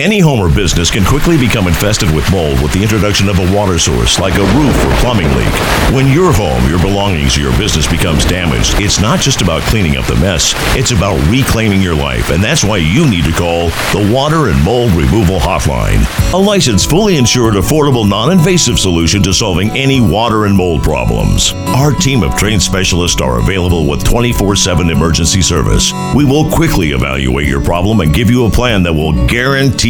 Any home or business can quickly become infested with mold with the introduction of a water source like a roof or plumbing leak. When your home, your belongings, or your business becomes damaged, it's not just about cleaning up the mess, it's about reclaiming your life. And that's why you need to call the Water and Mold Removal Hotline. A licensed, fully insured, affordable, non invasive solution to solving any water and mold problems. Our team of trained specialists are available with 24 7 emergency service. We will quickly evaluate your problem and give you a plan that will guarantee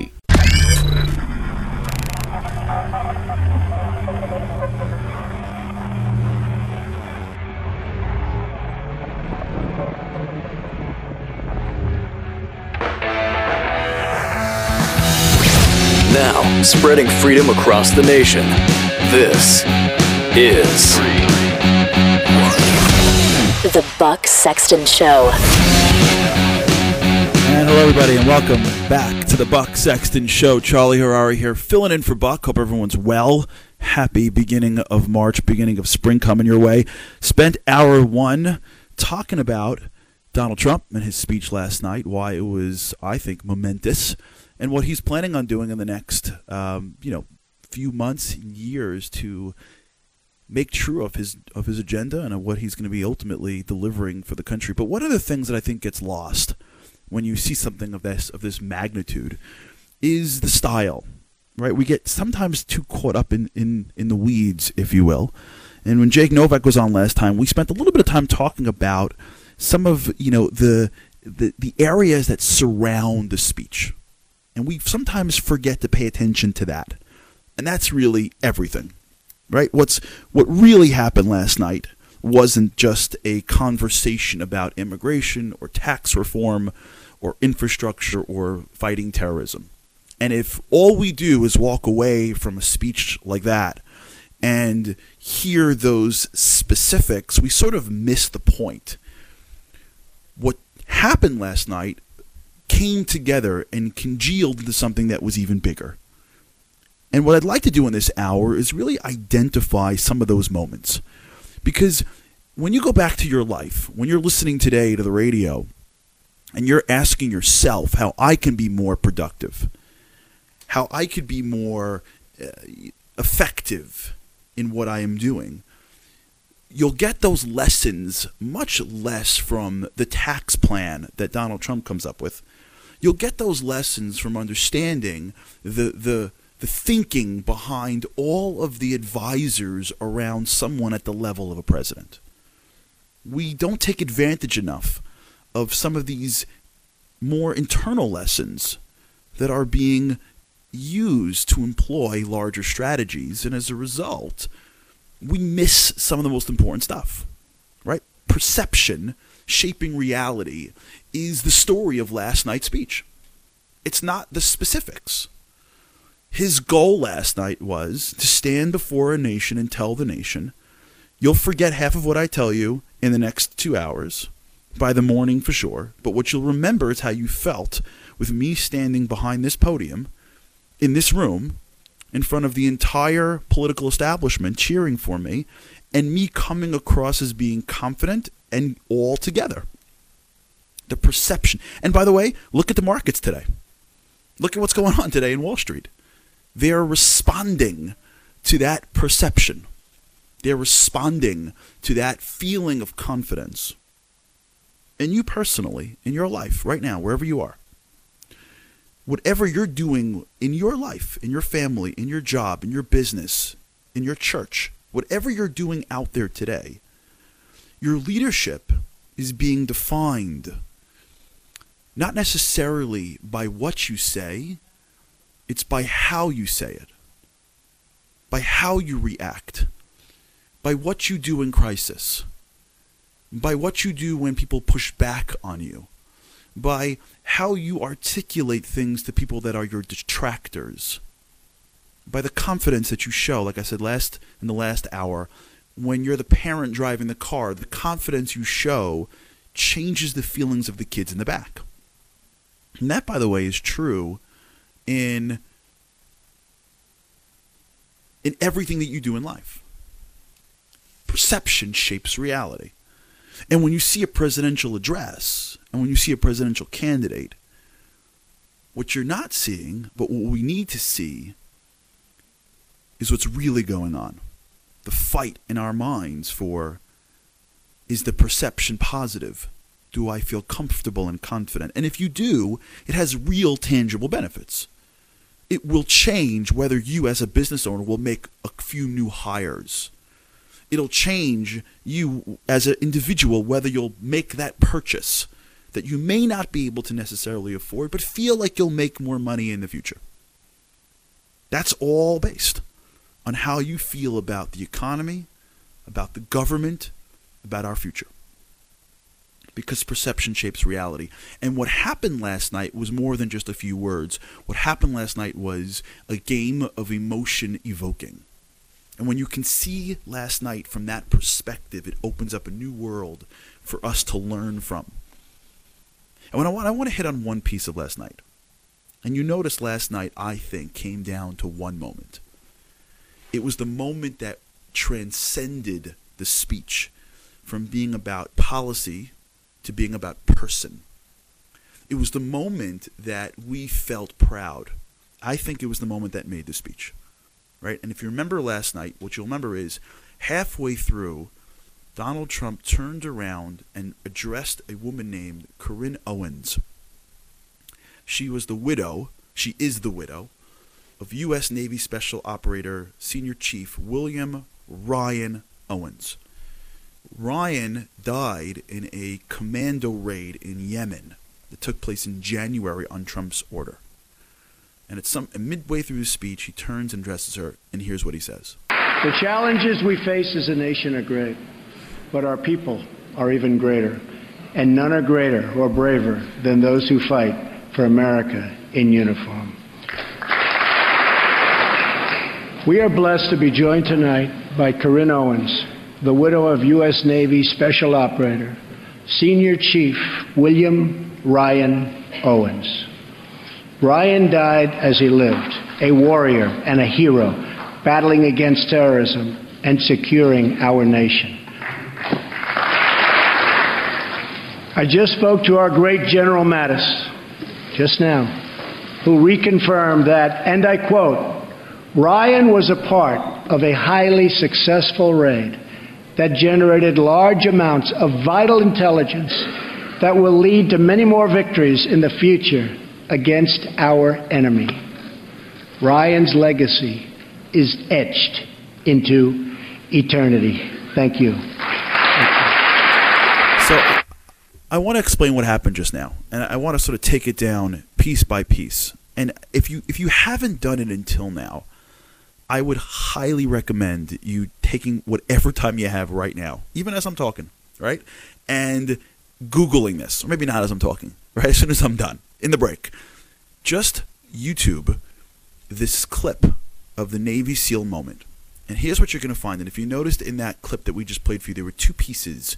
Spreading freedom across the nation. This is The Buck Sexton Show. And hello, everybody, and welcome back to the Buck Sexton Show. Charlie Harary here, filling in for Buck. Hope everyone's well. Happy beginning of March, beginning of spring coming your way. Spent hour one talking about Donald Trump and his speech last night, why it was, I think, momentous, and what he's planning on doing in the next, um, you know, few months years to make true of his of his agenda and of what he's going to be ultimately delivering for the country. But one of the things that I think gets lost when you see something of this of this magnitude is the style. Right? We get sometimes too caught up in, in, in the weeds, if you will. And when Jake Novak was on last time, we spent a little bit of time talking about some of, you know, the the, the areas that surround the speech. And we sometimes forget to pay attention to that. And that's really everything right? What's what really happened last night wasn't just a conversation about immigration or tax reform or infrastructure or fighting terrorism. And if all we do is walk away from a speech like that and hear those specifics, we sort of miss the point. What happened last night came together and congealed into something that was even bigger. And what I'd like to do in this hour is really identify some of those moments. Because when you go back to your life, when you're listening today to the radio, and you're asking yourself how I can be more productive, how I could be more uh, effective in what I am doing, you'll get those lessons much less from the tax plan that Donald Trump comes up with. You'll get those lessons from understanding the, the, the thinking behind all of the advisors around someone at the level of a president. We don't take advantage enough of some of these more internal lessons that are being used to employ larger strategies. And as a result, we miss some of the most important stuff, right? Perception shaping reality is the story of last night's speech. It's not the specifics. His goal last night was to stand before a nation and tell the nation, you'll forget half of what I tell you in the next two hours, by the morning for sure, but what you'll remember is how you felt with me standing behind this podium in this room in front of the entire political establishment cheering for me and me coming across as being confident and all together. The perception. And by the way, look at the markets today. Look at what's going on today in Wall Street. They're responding to that perception. They're responding to that feeling of confidence. And you personally, in your life, right now, wherever you are, whatever you're doing in your life, in your family, in your job, in your business, in your church, whatever you're doing out there today, your leadership is being defined not necessarily by what you say, it's by how you say it, by how you react, by what you do in crisis, by what you do when people push back on you, by how you articulate things to people that are your detractors, by the confidence that you show, like I said last in the last hour, when you're the parent driving the car, the confidence you show changes the feelings of the kids in the back. And that, by the way, is true in in everything that you do in life. Perception shapes reality. And when you see a presidential address and when you see a presidential candidate, what you're not seeing, but what we need to see, is what's really going on. The fight in our minds for is the perception positive? Do I feel comfortable and confident? And if you do, it has real tangible benefits. It will change whether you, as a business owner, will make a few new hires it'll change you as an individual whether you'll make that purchase that you may not be able to necessarily afford, but feel like you'll make more money in the future. That's all based on how you feel about the economy, about the government, about our future. Because perception shapes reality. And what happened last night was more than just a few words. What happened last night was a game of emotion evoking. And when you can see last night from that perspective, it opens up a new world for us to learn from. And I want, I want to hit on one piece of last night. And you notice last night, I think, came down to one moment. It was the moment that transcended the speech from being about policy to being about person. It was the moment that we felt proud. I think it was the moment that made the speech right? And if you remember last night, what you'll remember is halfway through, Donald Trump turned around and addressed a woman named Carryn Owens. She was the widow, she is the widow, of U.S. Navy Special Operator Senior Chief William Ryan Owens. Ryan died in a commando raid in Yemen that took place in January on Trump's order. And at some midway through his speech, he turns and addresses her, and here's what he says. The challenges we face as a nation are great, but our people are even greater. And none are greater or braver than those who fight for America in uniform. We are blessed to be joined tonight by Carryn Owens, the widow of U.S. Navy Special Operator, Senior Chief William Ryan Owens. Ryan died as he lived, a warrior and a hero, battling against terrorism and securing our nation. I just spoke to our great General Mattis just now, who reconfirmed that, and I quote, Ryan was a part of a highly successful raid that generated large amounts of vital intelligence that will lead to many more victories in the future against our enemy. Ryan's legacy is etched into eternity. Thank you. So I want to explain what happened just now, and I want to sort of take it down piece by piece. And if you if you haven't done it until now, I would highly recommend you taking whatever time you have right now, even as I'm talking, right? And Googling this, or maybe not as I'm talking, right? As soon as I'm done in the break. Just YouTube this clip of the Navy SEAL moment. And here's what you're going to find. And if you noticed in that clip that we just played for you, there were two pieces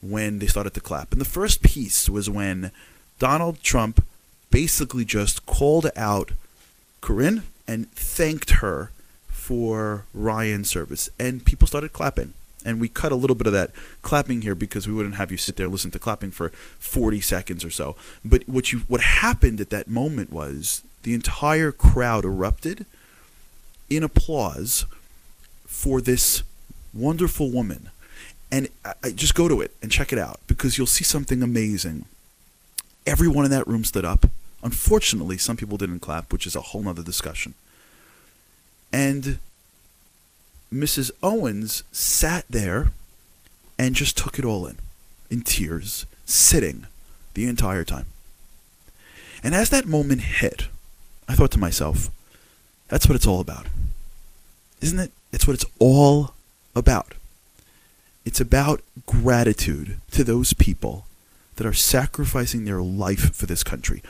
when they started to clap. And the first piece was when Donald Trump basically just called out Carryn and thanked her for Ryan's service. And people started clapping and we cut a little bit of that clapping here because we wouldn't have you sit there listen to clapping for 40 seconds or so. But what you what happened at that moment was the entire crowd erupted in applause for this wonderful woman. And I, I just go to it and check it out because you'll see something amazing. Everyone in that room stood up. Unfortunately, some people didn't clap, which is a whole nother discussion. And Mrs. Owens sat there and just took it all in, in tears, sitting the entire time. And as that moment hit, I thought to myself, that's what it's all about. Isn't it? It's what it's all about. It's about gratitude to those people that are sacrificing their life for this country.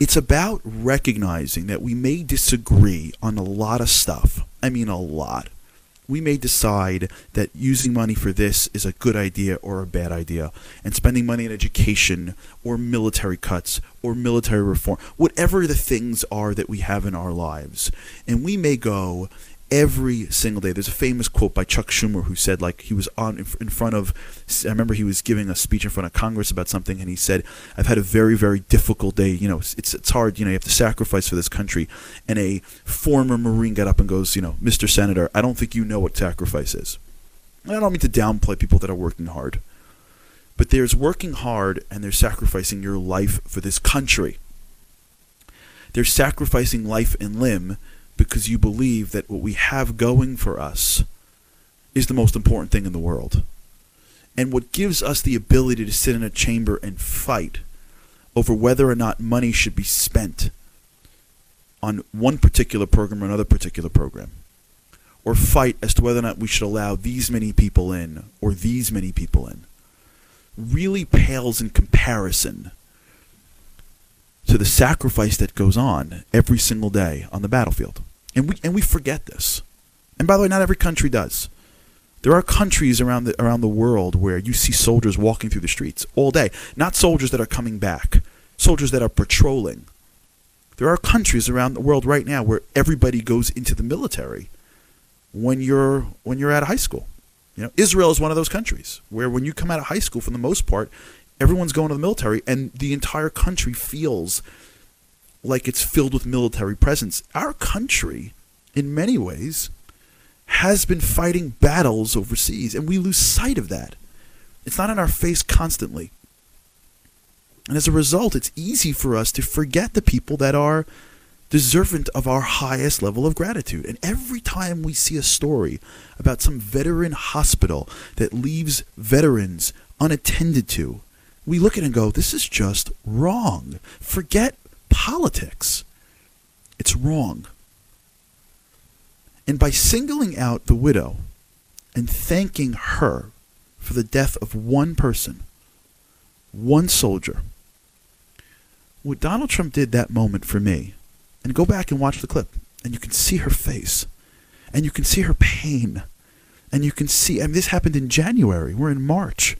It's about recognizing that we may disagree on a lot of stuff. I mean, a lot. We may decide that using money for this is a good idea or a bad idea, and spending money on education or military cuts or military reform, whatever the things are that we have in our lives. And we may go, every single day. There's a famous quote by Chuck Schumer who said, like, he was on in front of, I remember he was giving a speech in front of Congress about something, and he said, "I've had a very, very difficult day. You know, it's it's hard. You know, you have to sacrifice for this country." And a former Marine got up and goes, "You know, Mr. Senator, I don't think you know what sacrifice is." And I don't mean to downplay people that are working hard, but there's working hard and they're sacrificing your life for this country. They're sacrificing life and limb because you believe that what we have going for us is the most important thing in the world. And what gives us the ability to sit in a chamber and fight over whether or not money should be spent on one particular program or another particular program, or fight as to whether or not we should allow these many people in or these many people in, really pales in comparison to the sacrifice that goes on every single day on the battlefield. And we and we forget this. And by the way, not every country does. There are countries around the around the world where you see soldiers walking through the streets all day. Not soldiers that are coming back, soldiers that are patrolling. There are countries around the world right now where everybody goes into the military when you're when you're at high school. You know, Israel is one of those countries where when you come out of high school for the most part, everyone's going to the military and the entire country feels like it's filled with military presence. Our country, in many ways, has been fighting battles overseas, and we lose sight of that. It's not in our face constantly. And as a result, it's easy for us to forget the people that are deserving of our highest level of gratitude. And every time we see a story about some veteran hospital that leaves veterans unattended to, we look at it and go, this is just wrong. Forget politics. It's wrong. And by singling out the widow and thanking her for the death of one person, one soldier, what Donald Trump did that moment for me, and go back and watch the clip, and you can see her face, and you can see her pain, and you can see, I mean, this happened in January. We're in March.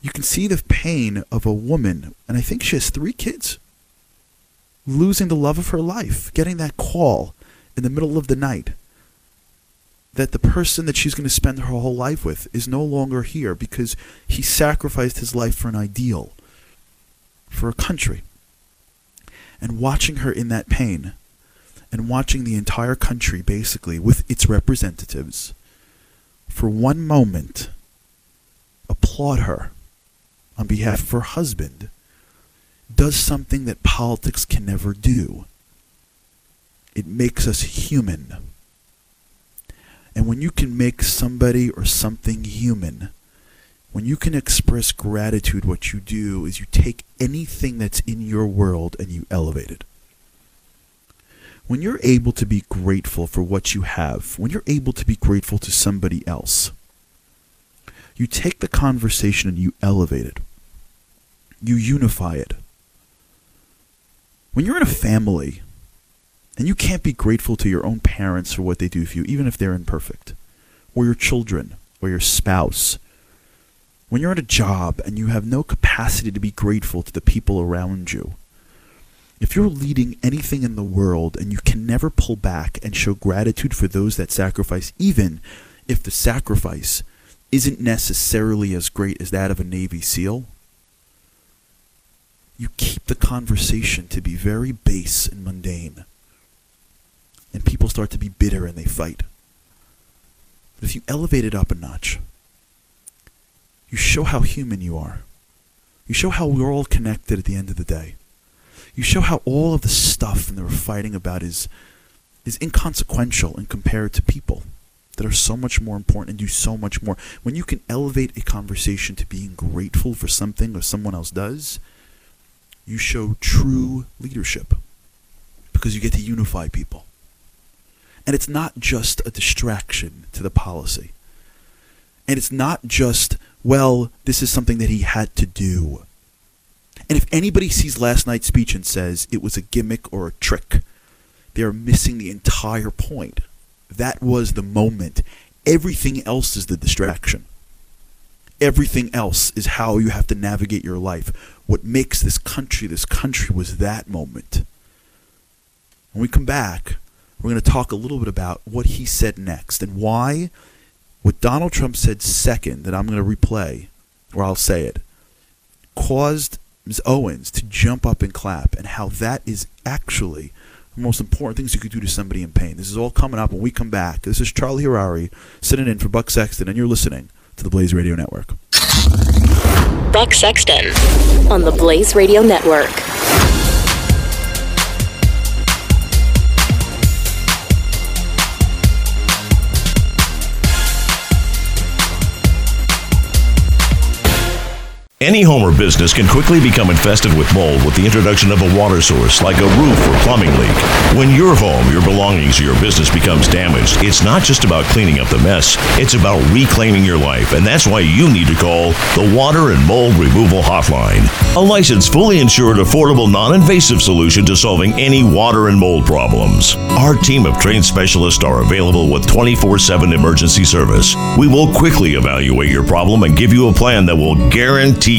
You can see the pain of a woman, and I think she has three kids losing the love of her life, getting that call in the middle of the night that the person that she's going to spend her whole life with is no longer here because he sacrificed his life for an ideal, for a country. And watching her in that pain, and watching the entire country basically with its representatives, for one moment, applaud her on behalf of her husband does something that politics can never do. It makes us human. And when you can make somebody or something human, when you can express gratitude, what you do is you take anything that's in your world and you elevate it. When you're able to be grateful for what you have, when you're able to be grateful to somebody else, you take the conversation and you elevate it. You unify it when you're in a family and you can't be grateful to your own parents for what they do for you, even if they're imperfect, or your children, or your spouse, when you're at a job and you have no capacity to be grateful to the people around you, if you're leading anything in the world and you can never pull back and show gratitude for those that sacrifice, even if the sacrifice isn't necessarily as great as that of a Navy SEAL, you keep the conversation to be very base and mundane. And people start to be bitter and they fight. But if you elevate it up a notch, you show how human you are. You show how we're all connected at the end of the day. You show how all of the stuff that we're fighting about is is inconsequential and compared to people that are so much more important and do so much more. When you can elevate a conversation to being grateful for something or someone else does, you show true leadership because you get to unify people. And it's not just a distraction to the policy. And it's not just, well, this is something that he had to do. And if anybody sees last night's speech and says it was a gimmick or a trick, they're missing the entire point. That was the moment. Everything else is the distraction. Everything else is how you have to navigate your life. What makes this country this country was that moment. When we come back, we're going to talk a little bit about what he said next and why what Donald Trump said second, that I'm going to replay, or I'll say it, caused Ms. Owens to jump up and clap, and how that is actually the most important things you could do to somebody in pain. This is all coming up when we come back. This is Charlie Harary sitting in for Buck Sexton, and you're listening to the Blaze Radio Network. Buck Sexton on the Blaze Radio Network. Any home or business can quickly become infested with mold with the introduction of a water source like a roof or plumbing leak. When your home, your belongings, or your business becomes damaged, it's not just about cleaning up the mess, it's about reclaiming your life. And that's why you need to call the Water and Mold Removal Hotline. A licensed, fully insured, affordable, non invasive solution to solving any water and mold problems. Our team of trained specialists are available with 24 7 emergency service. We will quickly evaluate your problem and give you a plan that will guarantee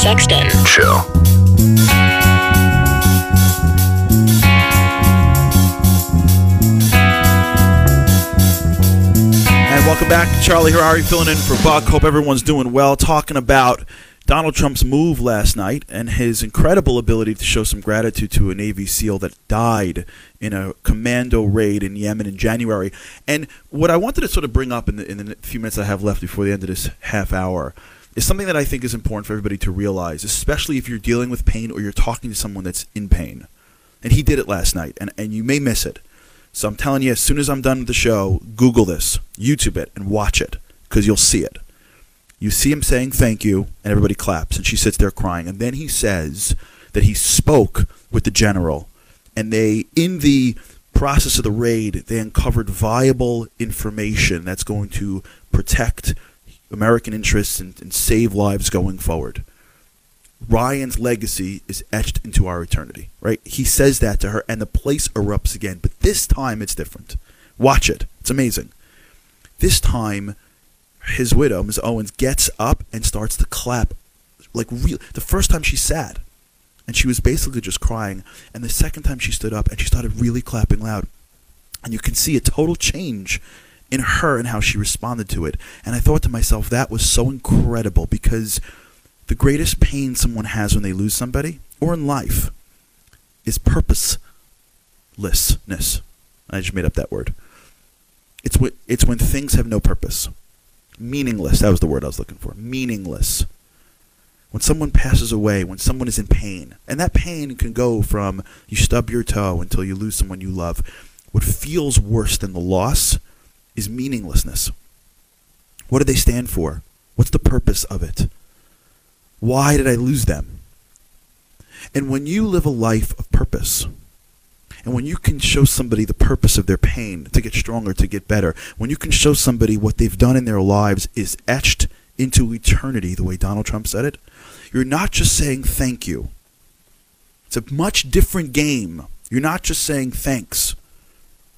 Sexton Show. And welcome back. Charlie Harary filling in for Buck. Hope everyone's doing well. Talking about Donald Trump's move last night and his incredible ability to show some gratitude to a Navy SEAL that died in a commando raid in Yemen in January. And what I wanted to sort of bring up in the, in the few minutes I have left before the end of this half hour is something that I think is important for everybody to realize, especially if you're dealing with pain or you're talking to someone that's in pain. And he did it last night, and, and you may miss it. So I'm telling you, as soon as I'm done with the show, Google this, YouTube it, and watch it, because you'll see it. You see him saying thank you, and everybody claps, and she sits there crying. And then he says that he spoke with the general, and they, in the process of the raid, they uncovered viable information that's going to protect American interests and, and save lives going forward. Ryan's legacy is etched into our eternity, right? He says that to her, and the place erupts again. But this time it's different. Watch it. It's amazing. This time, his widow, Ms. Owens, gets up and starts to clap. Like, real. The first time she sat, and she was basically just crying. And the second time she stood up, and she started really clapping loud. And you can see a total change in her and how she responded to it. And I thought to myself, that was so incredible because the greatest pain someone has when they lose somebody, or in life, is purposelessness. I just made up that word. It's when, it's when things have no purpose. Meaningless. That was the word I was looking for. Meaningless. When someone passes away, when someone is in pain, and that pain can go from you stub your toe until you lose someone you love. What feels worse than the loss is meaninglessness. What do they stand for? What's the purpose of it? Why did I lose them? And when you live a life of purpose, and when you can show somebody the purpose of their pain to get stronger, to get better, when you can show somebody what they've done in their lives is etched into eternity, the way Donald Trump said it, you're not just saying thank you. It's a much different game. You're not just saying thanks,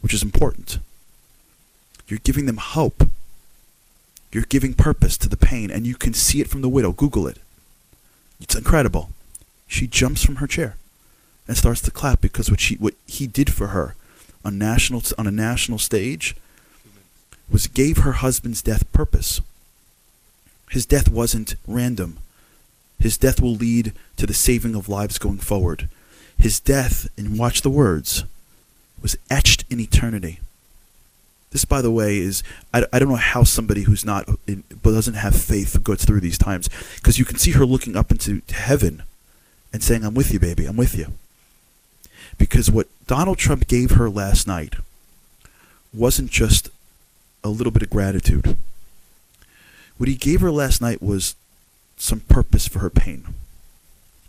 which is important. You're giving them hope. You're giving purpose to the pain, and you can see it from the widow. Google it. It's incredible. She jumps from her chair and starts to clap because what she what he did for her on national on a national stage was gave her husband's death purpose. His death wasn't random. His death will lead to the saving of lives going forward. His death, and watch the words, was etched in eternity. This, by the way, is I, I don't know how somebody who's not in, but doesn't have faith goes through these times because you can see her looking up into heaven and saying, "I'm with you, baby. I'm with you." Because what Donald Trump gave her last night wasn't just a little bit of gratitude. What he gave her last night was some purpose for her pain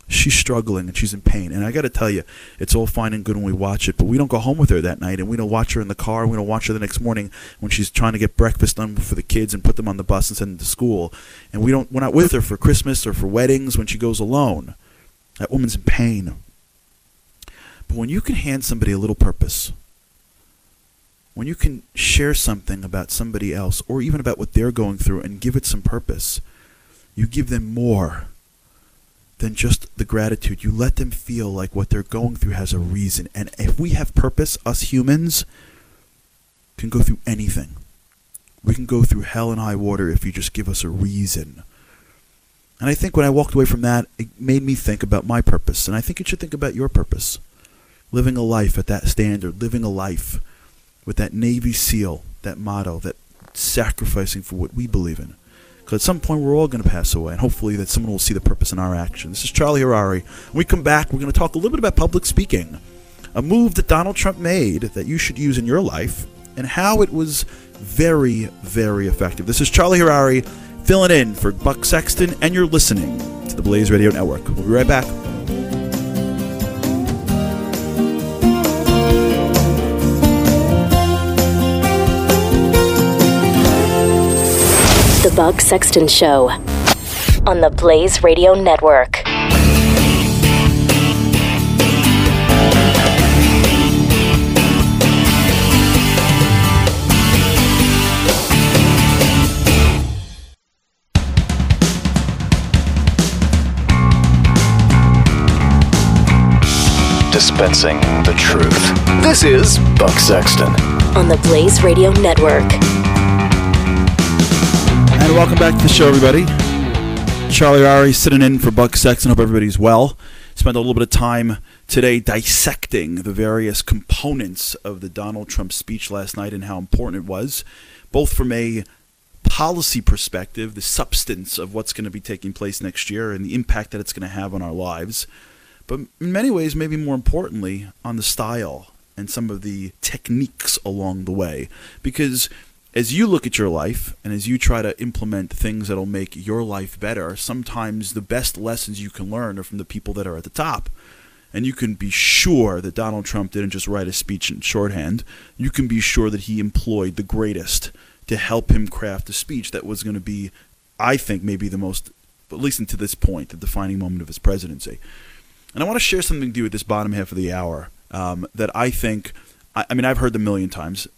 she's struggling and she's in pain. And I got to tell you, it's all fine and good when we watch it, but we don't go home with her that night, and we don't watch her in the car. We don't watch her the next morning when she's trying to get breakfast done for the kids and put them on the bus and send them to school. And we don't. We're not with her for Christmas or for weddings when she goes alone. That woman's in pain. But when you can hand somebody a little purpose, when you can share something about somebody else or even about what they're going through and give it some purpose, you give them more than just the gratitude. You let them feel like what they're going through has a reason. And if we have purpose, us humans can go through anything. We can go through hell and high water if you just give us a reason. And I think when I walked away from that, it made me think about my purpose. And I think you should think about your purpose. Living a life at that standard, living a life with that Navy SEAL, that motto, that sacrificing for what we believe in. Because at some point we're all going to pass away, and hopefully that someone will see the purpose in our action. This is Charlie Harary. When we come back, we're going to talk a little bit about public speaking, a move that Donald Trump made that you should use in your life, and how it was very, very effective. This is Charlie Harary filling in for Buck Sexton, and you're listening to the Blaze Radio Network. We'll be right back. The Buck Sexton Show on the Blaze Radio Network. Dispensing the truth. This is Buck Sexton. On the Blaze Radio Network. And welcome back to the show, everybody. Charlie Ari sitting in for Buck Sexton. Hope everybody's well. Spent a little bit of time today dissecting the various components of the Donald Trump speech last night and how important it was, both from a policy perspective, the substance of what's going to be taking place next year, and the impact that it's going to have on our lives, but in many ways, maybe more importantly, on the style and some of the techniques along the way. Because as you look at your life and as you try to implement things that'll make your life better, sometimes the best lessons you can learn are from the people that are at the top. And you can be sure that Donald Trump didn't just write a speech in shorthand. You can be sure that he employed the greatest to help him craft a speech that was going to be, I think, maybe the most, at least until this point, the defining moment of his presidency. And I want to share something with you at this bottom half of the hour um, that I think, I, I mean, I've heard the million times.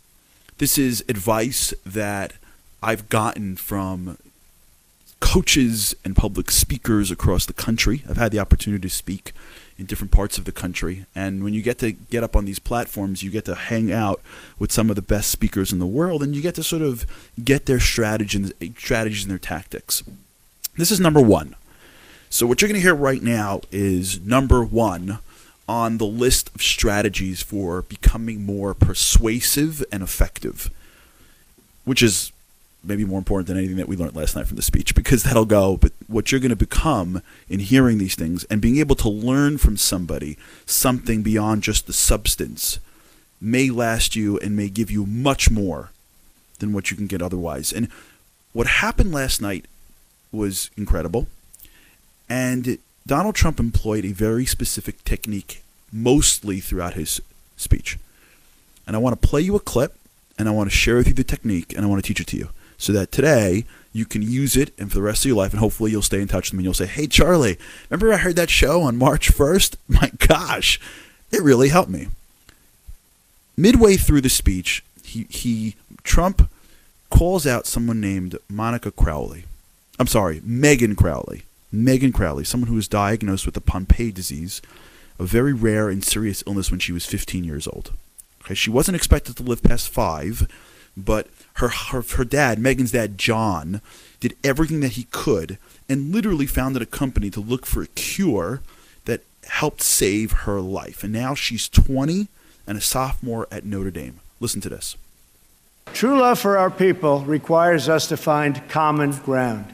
This is advice that I've gotten from coaches and public speakers across the country. I've had the opportunity to speak in different parts of the country. And when you get to get up on these platforms, you get to hang out with some of the best speakers in the world and you get to sort of get their strategies, and their tactics. This is number one. So, what you're going to hear right now is number one on the list of strategies for becoming more persuasive and effective, which is maybe more important than anything that we learned last night from the speech because that'll go. But what you're going to become in hearing these things and being able to learn from somebody something beyond just the substance may last you and may give you much more than what you can get otherwise. And what happened last night was incredible. And Donald Trump employed a very specific technique mostly throughout his speech. And I want to play you a clip and I want to share with you the technique and I want to teach it to you so that today you can use it and for the rest of your life and hopefully you'll stay in touch with me and you'll say, "Hey Charlie, remember I heard that show on March 1st? My gosh, it really helped me." Midway through the speech, he he Trump calls out someone named Monica Crowley. I'm sorry, Megan Crowley. Megan Crowley, someone who was diagnosed with the Pompe disease, a very rare and serious illness when she was 15 years old. Okay, she wasn't expected to live past five, but her, her, her dad, Megan's dad, John, did everything that he could and literally founded a company to look for a cure that helped save her life. And now she's 20 and a sophomore at Notre Dame. Listen to this. True love for our people requires us to find common ground,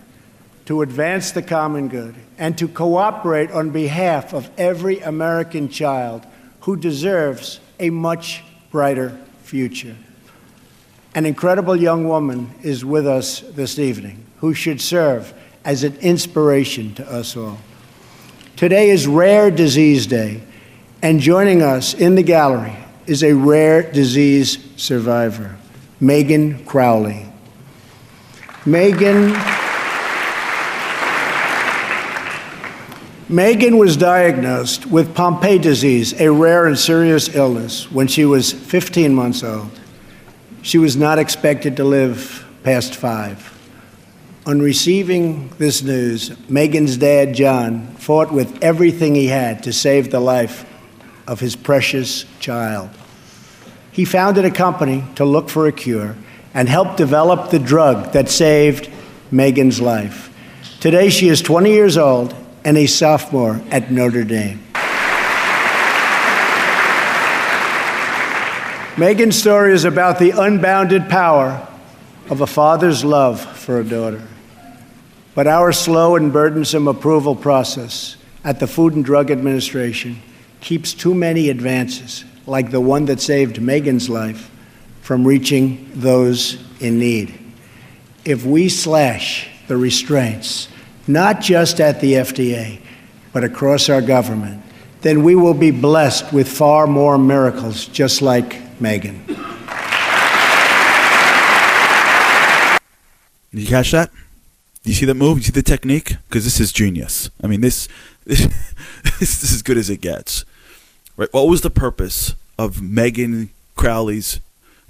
to advance the common good, and to cooperate on behalf of every American child who deserves a much brighter future. An incredible young woman is with us this evening who should serve as an inspiration to us all. Today is Rare Disease Day, and joining us in the gallery is a rare disease survivor, Megan Crowley. Megan. Megan was diagnosed with Pompe disease, a rare and serious illness, when she was 15 months old. She was not expected to live past five. On receiving this news, Megan's dad, John, fought with everything he had to save the life of his precious child. He founded a company to look for a cure and helped develop the drug that saved Megan's life. Today, she is 20 years old and a sophomore at Notre Dame. Megan's story is about the unbounded power of a father's love for a daughter. But our slow and burdensome approval process at the Food and Drug Administration keeps too many advances, like the one that saved Megan's life, from reaching those in need. If we slash the restraints, not just at the FDA, but across our government, then we will be blessed with far more miracles just like Megan. Did you catch that? Do you see that move? Do You see the technique? Because this is genius. I mean, this, this this is as good as it gets. Right? What was the purpose of Megan Crowley's?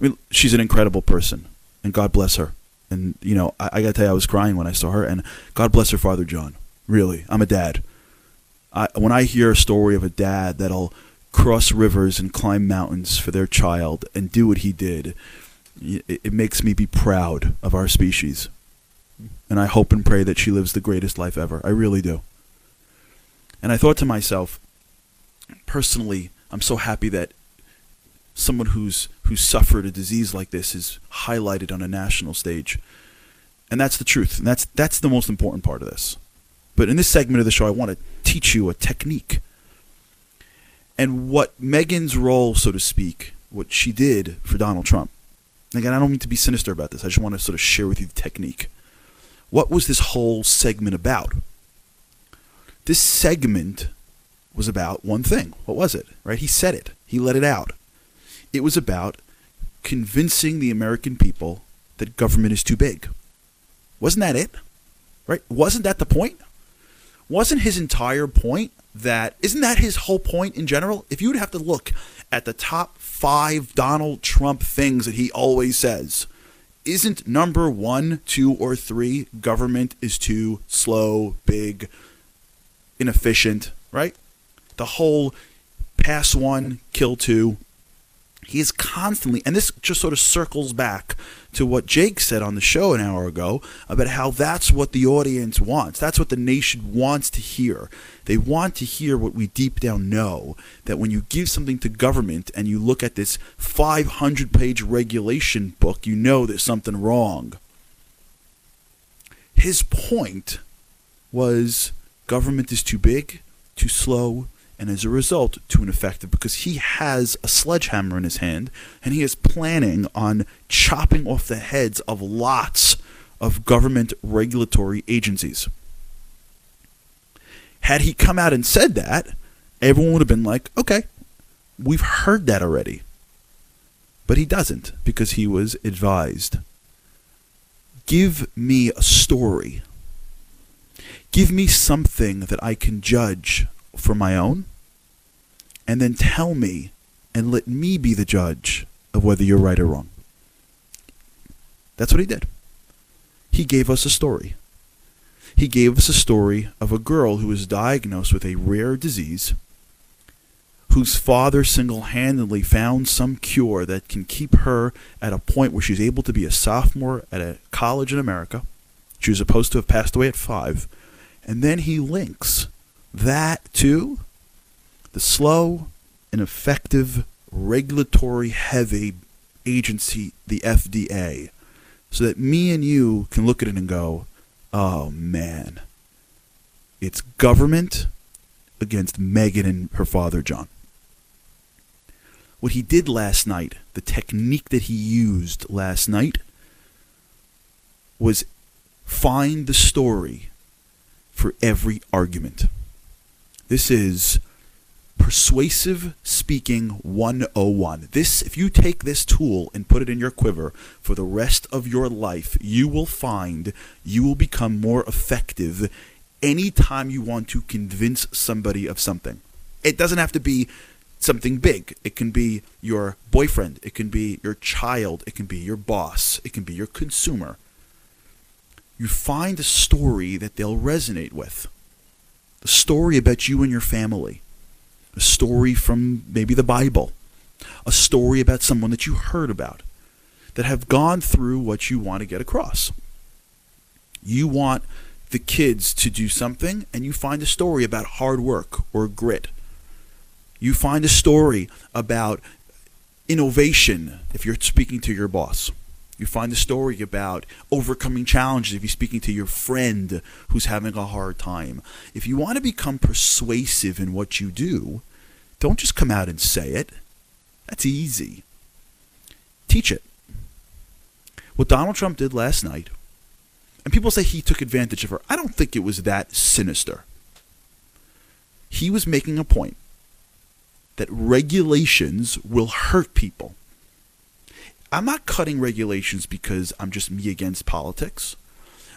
I mean, she's an incredible person, and God bless her. And you know, I, I got to tell you, I was crying when I saw her, and God bless her father, John. Really, I'm a dad. I, when I hear a story of a dad that'll cross rivers and climb mountains for their child and do what he did, it, it makes me be proud of our species and I hope and pray that she lives the greatest life ever. I really do. And I thought to myself, personally, I'm so happy that someone who's who's suffered a disease like this is highlighted on a national stage. And that's the truth. And that's that's the most important part of this. But in this segment of the show, I want to teach you a technique. And what Megan's role, so to speak, what she did for Donald Trump. Again, I don't mean to be sinister about this. I just want to sort of share with you the technique. What was this whole segment about? This segment was about one thing. What was it? Right? He said it. He let it out. It was about convincing the American people that government is too big. Wasn't that it? Right? Wasn't that the point? Wasn't his entire point that isn't that his whole point in general? If you would have to look at the top 5 Donald Trump things that he always says, isn't number one, two, or three government is too slow, big, inefficient, right? The whole pass one, kill two. He is constantly, and this just sort of circles back to what Jake said on the show an hour ago about how that's what the audience wants. That's what the nation wants to hear. They want to hear what we deep down know that when you give something to government and you look at this 500 page regulation book, you know there's something wrong. His point was government is too big, too slow, and as a result, too ineffective because he has a sledgehammer in his hand and he is planning on chopping off the heads of lots of government regulatory agencies. Had he come out and said that, everyone would have been like, okay, we've heard that already. But he doesn't because he was advised. Give me a story. Give me something that I can judge for my own and then tell me and let me be the judge of whether you're right or wrong. That's what he did. He gave us a story. He gave us a story of a girl who was diagnosed with a rare disease, whose father single handedly found some cure that can keep her at a point where she's able to be a sophomore at a college in America. She was supposed to have passed away at five. And then he links that too, the slow and effective regulatory heavy agency, the FDA, so that me and you can look at it and go, oh man, it's government against Megan and her father, John. What he did last night, the technique that he used last night, was find the story for every argument. This is persuasive speaking 101. This if you take this tool and put it in your quiver for the rest of your life, you will find you will become more effective anytime you want to convince somebody of something. It doesn't have to be something big. It can be your boyfriend, it can be your child, it can be your boss, it can be your consumer. You find a story that they'll resonate with. The story about you and your family. A story from maybe the Bible. A story about someone that you heard about that have gone through what you want to get across. You want the kids to do something and you find a story about hard work or grit. You find a story about innovation if you're speaking to your boss. You find a story about overcoming challenges if you're speaking to your friend who's having a hard time. If you want to become persuasive in what you do, don't just come out and say it. That's easy. Teach it. What Donald Trump did last night and people say he took advantage of her. I don't think it was that sinister. He was making a point that regulations will hurt people. I'm not cutting regulations because I'm just me against politics.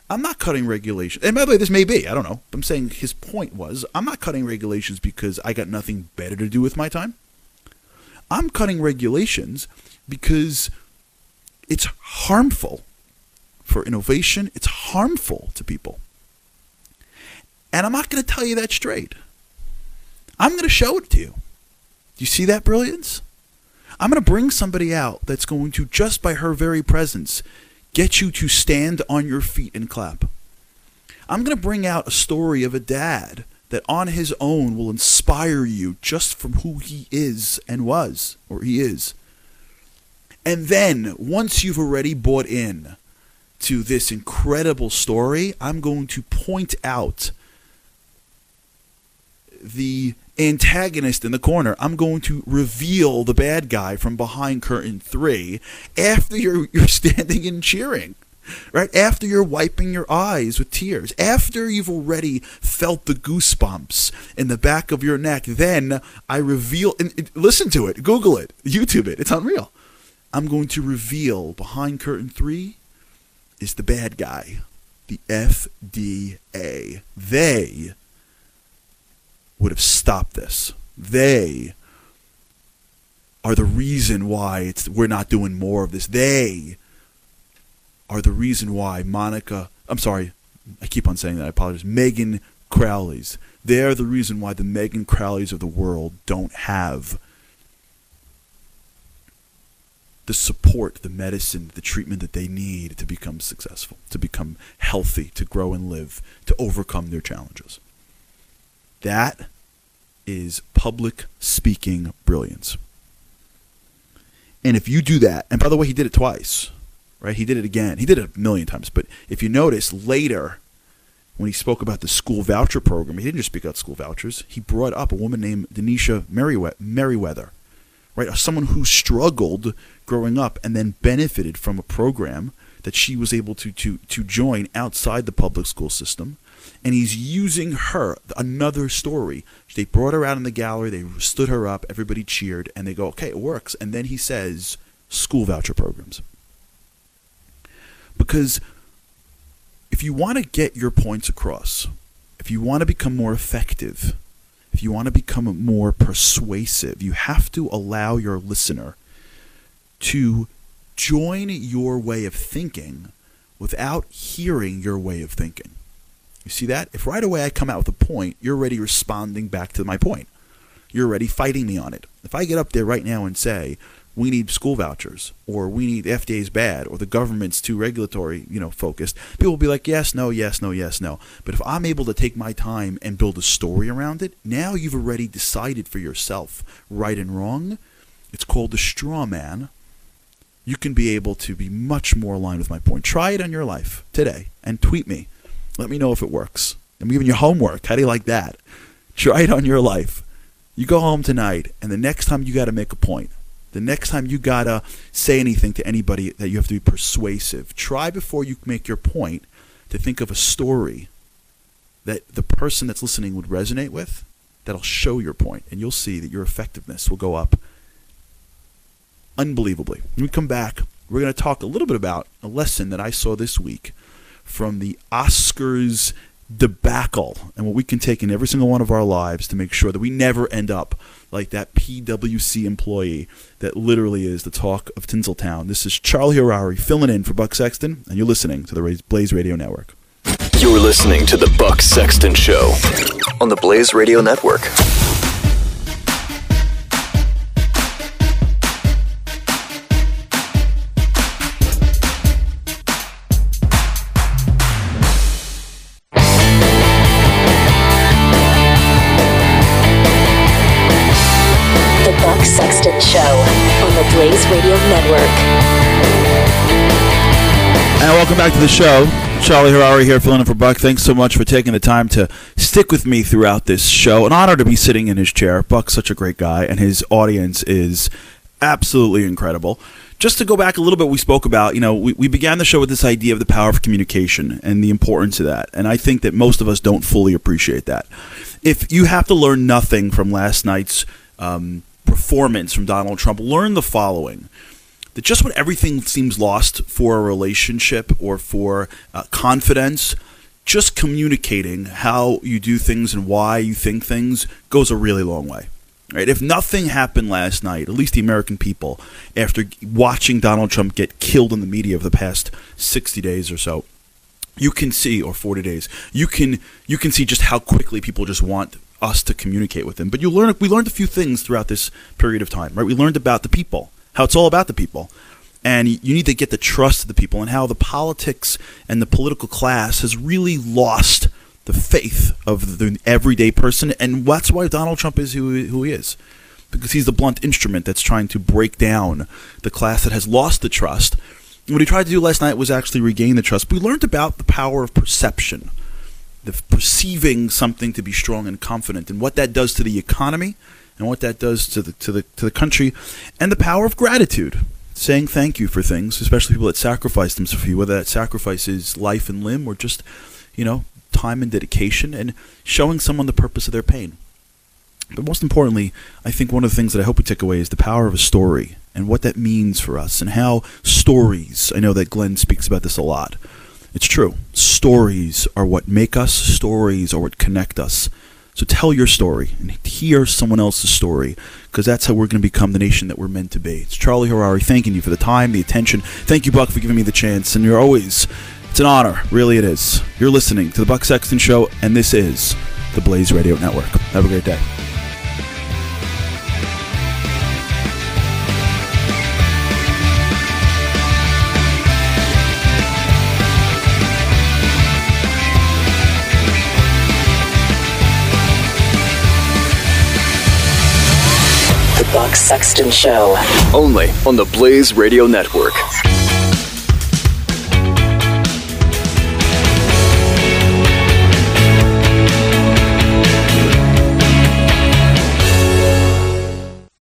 I'm not cutting regulations. And by the way, this may be, I don't know. I'm saying his point was I'm not cutting regulations because I got nothing better to do with my time. I'm cutting regulations because it's harmful for innovation, it's harmful to people. And I'm not going to tell you that straight. I'm going to show it to you. Do you see that brilliance? I'm going to bring somebody out that's going to, just by her very presence, get you to stand on your feet and clap. I'm going to bring out a story of a dad that on his own will inspire you just from who he is and was, or he is. And then, once you've already bought in, to this incredible story, I'm going to point out the antagonist in the corner. I'm going to reveal the bad guy from behind curtain three after you're you're standing and cheering. Right after you're wiping your eyes with tears, after you've already felt the goosebumps in the back of your neck, then I reveal. And listen to it, Google it, YouTube it. It's unreal. I'm going to reveal behind curtain three is the bad guy, the FDA. They would have stopped this. They are the reason why it's we're not doing more of this. They are the reason why Monica, I'm sorry, I keep on saying that. I apologize. Megan Crowley's. They're the reason why the Megan Crowleys of the world don't have the support, the medicine, the treatment that they need to become successful, to become healthy, to grow and live, to overcome their challenges. That is public speaking brilliance. And if you do that, and by the way, he did it twice, right? He did it again. He did it a million times. But if you notice later, when he spoke about the school voucher program, he didn't just speak about school vouchers. He brought up a woman named Denisha Merriweather, right? Someone who struggled growing up and then benefited from a program that she was able to to to join outside the public school system. And he's using her another story. They brought her out in the gallery they stood her up everybody cheered and they go okay it works. And then he says school voucher programs. Because if you want to get your points across if you want to become more effective if you want to become more persuasive you have to allow your listener to join your way of thinking without hearing your way of thinking. You see that? If right away I come out with a point, you're already responding back to my point. You're already fighting me on it. If I get up there right now and say, we need school vouchers or we need the FDA's bad or the government's too regulatory, you know, focused. People will be like, yes, no, yes, no, yes, no. But if I'm able to take my time and build a story around it, now you've already decided for yourself right and wrong. It's called the straw man. You can be able to be much more aligned with my point. Try it on your life today and tweet me. Let me know if it works. I'm giving you homework. How do you like that? Try it on your life. You go home tonight, and the next time you got to make a point, the next time you got to say anything to anybody that you have to be persuasive, try before you make your point to think of a story that the person that's listening would resonate with that'll show your point, and you'll see that your effectiveness will go up unbelievably. When we come back, we're going to talk a little bit about a lesson that I saw this week from the Oscars debacle and what we can take in every single one of our lives to make sure that we never end up like that PWC employee that literally is the talk of Tinseltown. This is Charlie Harary filling in for Buck Sexton, and you're listening to the Blaze Radio Network. You're listening to the Buck Sexton Show on the Blaze Radio Network. Welcome back to the show. Charlie Harary here, filling in for Buck. Thanks so much for taking the time to stick with me throughout this show. An honor to be sitting in his chair. Buck's such a great guy, and his audience is absolutely incredible. Just to go back a little bit, we spoke about, you know, we, we began the show with this idea of the power of communication and the importance of that. And I think that most of us don't fully appreciate that. If you have to learn nothing from last night's um, performance from Donald Trump, learn the following that just when everything seems lost for a relationship or for uh, confidence, just communicating how you do things and why you think things goes a really long way. Right? If nothing happened last night, at least the American people, after watching Donald Trump get killed in the media over the past 60 days or so, you can see or 40 days you can you can see just how quickly people just want us to communicate with them but you learn we learned a few things throughout this period of time right we learned about the people how it's all about the people. And you need to get the trust of the people and how the politics and the political class has really lost the faith of the everyday person. And that's why Donald Trump is who, who he is because he's the blunt instrument that's trying to break down the class that has lost the trust. What he tried to do last night was actually regain the trust. We learned about the power of perception, the perceiving something to be strong and confident, and what that does to the economy, and what that does to the to the to the country, and the power of gratitude, saying thank you for things, especially people that sacrifice themselves for you, whether that sacrifice is life and limb or just, you know, time and dedication, and showing someone the purpose of their pain. But most importantly, I think one of the things that I hope we take away is the power of a story and what that means for us and how stories, I know that Glenn speaks about this a lot. It's true. Stories are what make us, stories are what connect us. So tell your story and hear someone else's story because that's how we're going to become the nation that we're meant to be. It's Charlie Harary thanking you for the time, the attention. Thank you, Buck, for giving me the chance. And you're always, it's an honor. Really, it is. You're listening to The Buck Sexton Show, and this is the Blaze Radio Network. Have a great day. Sexton Show. Only on the Blaze Radio Network.